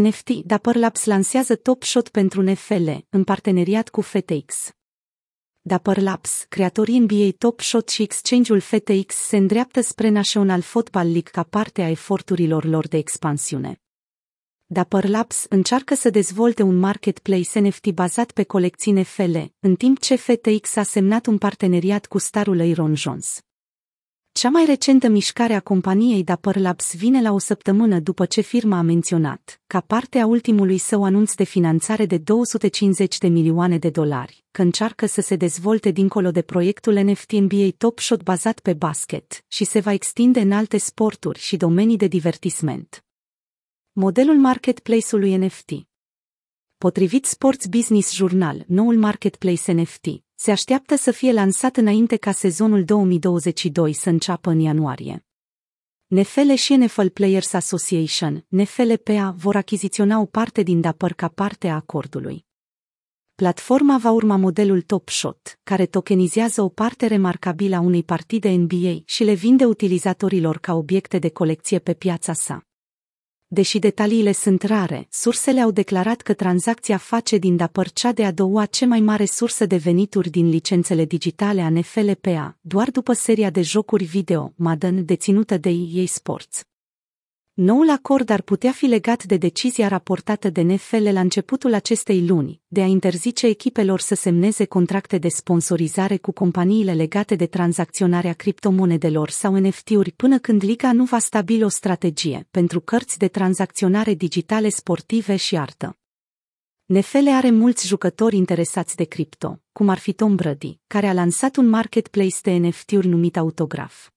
NFT, Dapper Labs lansează Top Shot pentru NFL, în parteneriat cu FTX. Dapper Labs, creatorii NBA Top Shot și exchange-ul FTX se îndreaptă spre National Football League ca parte a eforturilor lor de expansiune. Dapper Labs încearcă să dezvolte un marketplace NFT bazat pe colecții NFL, în timp ce FTX a semnat un parteneriat cu starul Aaron Jones. Cea mai recentă mișcare a companiei Dapper Labs vine la o săptămână după ce firma a menționat, ca parte a ultimului său anunț de finanțare de 250 de milioane de dolari, că încearcă să se dezvolte dincolo de proiectul NFT NBA Top Shot bazat pe basket și se va extinde în alte sporturi și domenii de divertisment. Modelul marketplace-ului NFT Potrivit Sports Business Journal, noul marketplace NFT se așteaptă să fie lansat înainte ca sezonul 2022 să înceapă în ianuarie. NFL și NFL Players Association, NFLPA, vor achiziționa o parte din Dapper ca parte a acordului. Platforma va urma modelul Top Shot, care tokenizează o parte remarcabilă a unei partide NBA și le vinde utilizatorilor ca obiecte de colecție pe piața sa. Deși detaliile sunt rare, sursele au declarat că tranzacția face din Dapper cea de a doua ce mai mare sursă de venituri din licențele digitale a NFLPA, doar după seria de jocuri video, Madden, deținută de EA Sports. Noul acord ar putea fi legat de decizia raportată de NFL la începutul acestei luni, de a interzice echipelor să semneze contracte de sponsorizare cu companiile legate de tranzacționarea criptomonedelor sau NFT-uri până când liga nu va stabili o strategie pentru cărți de tranzacționare digitale sportive și artă. NFL are mulți jucători interesați de cripto, cum ar fi Tom Brady, care a lansat un marketplace de NFT-uri numit Autograph.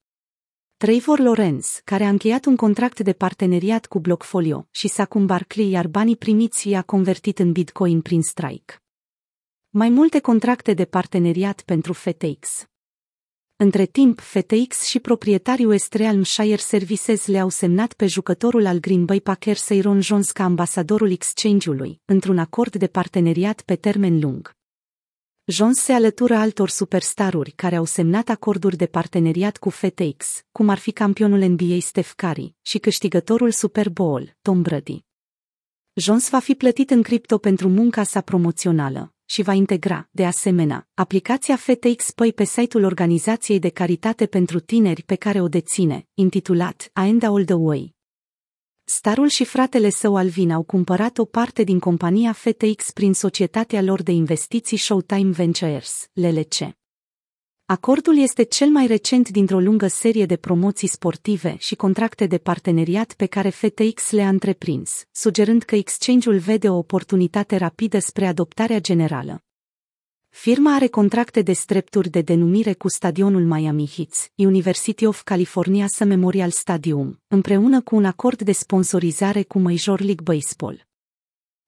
Trevor Lorenz, care a încheiat un contract de parteneriat cu Blockfolio și Sacum Barclay, iar banii primiți i-a convertit în Bitcoin prin Strike. Mai multe contracte de parteneriat pentru FTX. Între timp, FTX și proprietarii US Shire Services le-au semnat pe jucătorul al Green Bay Packers Aaron Jones ca ambasadorul exchange-ului, într-un acord de parteneriat pe termen lung. Jones se alătură altor superstaruri care au semnat acorduri de parteneriat cu FTX, cum ar fi campionul NBA Steph Curry și câștigătorul Super Bowl, Tom Brady. Jones va fi plătit în cripto pentru munca sa promoțională și va integra, de asemenea, aplicația FTX Pay pe site-ul organizației de caritate pentru tineri pe care o deține, intitulat I All the Way. Starul și fratele său Alvin au cumpărat o parte din compania FTX prin societatea lor de investiții Showtime Ventures, LLC. Acordul este cel mai recent dintr-o lungă serie de promoții sportive și contracte de parteneriat pe care FTX le-a întreprins, sugerând că exchange-ul vede o oportunitate rapidă spre adoptarea generală. Firma are contracte de strepturi de denumire cu stadionul Miami Heat, University of California Memorial Stadium, împreună cu un acord de sponsorizare cu Major League Baseball.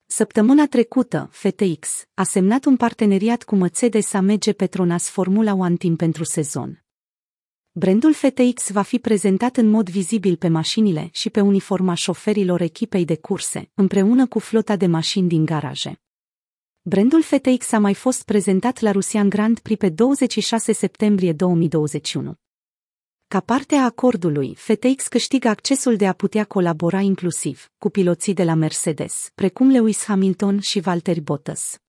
Săptămâna trecută, FTX a semnat un parteneriat cu Mercedes AMG Petronas Formula One Team pentru sezon. Brandul FTX va fi prezentat în mod vizibil pe mașinile și pe uniforma șoferilor echipei de curse, împreună cu flota de mașini din garaje. Brandul FTX a mai fost prezentat la Rusian Grand Prix pe 26 septembrie 2021. Ca parte a acordului, FTX câștigă accesul de a putea colabora inclusiv cu piloții de la Mercedes, precum Lewis Hamilton și Valtteri Bottas.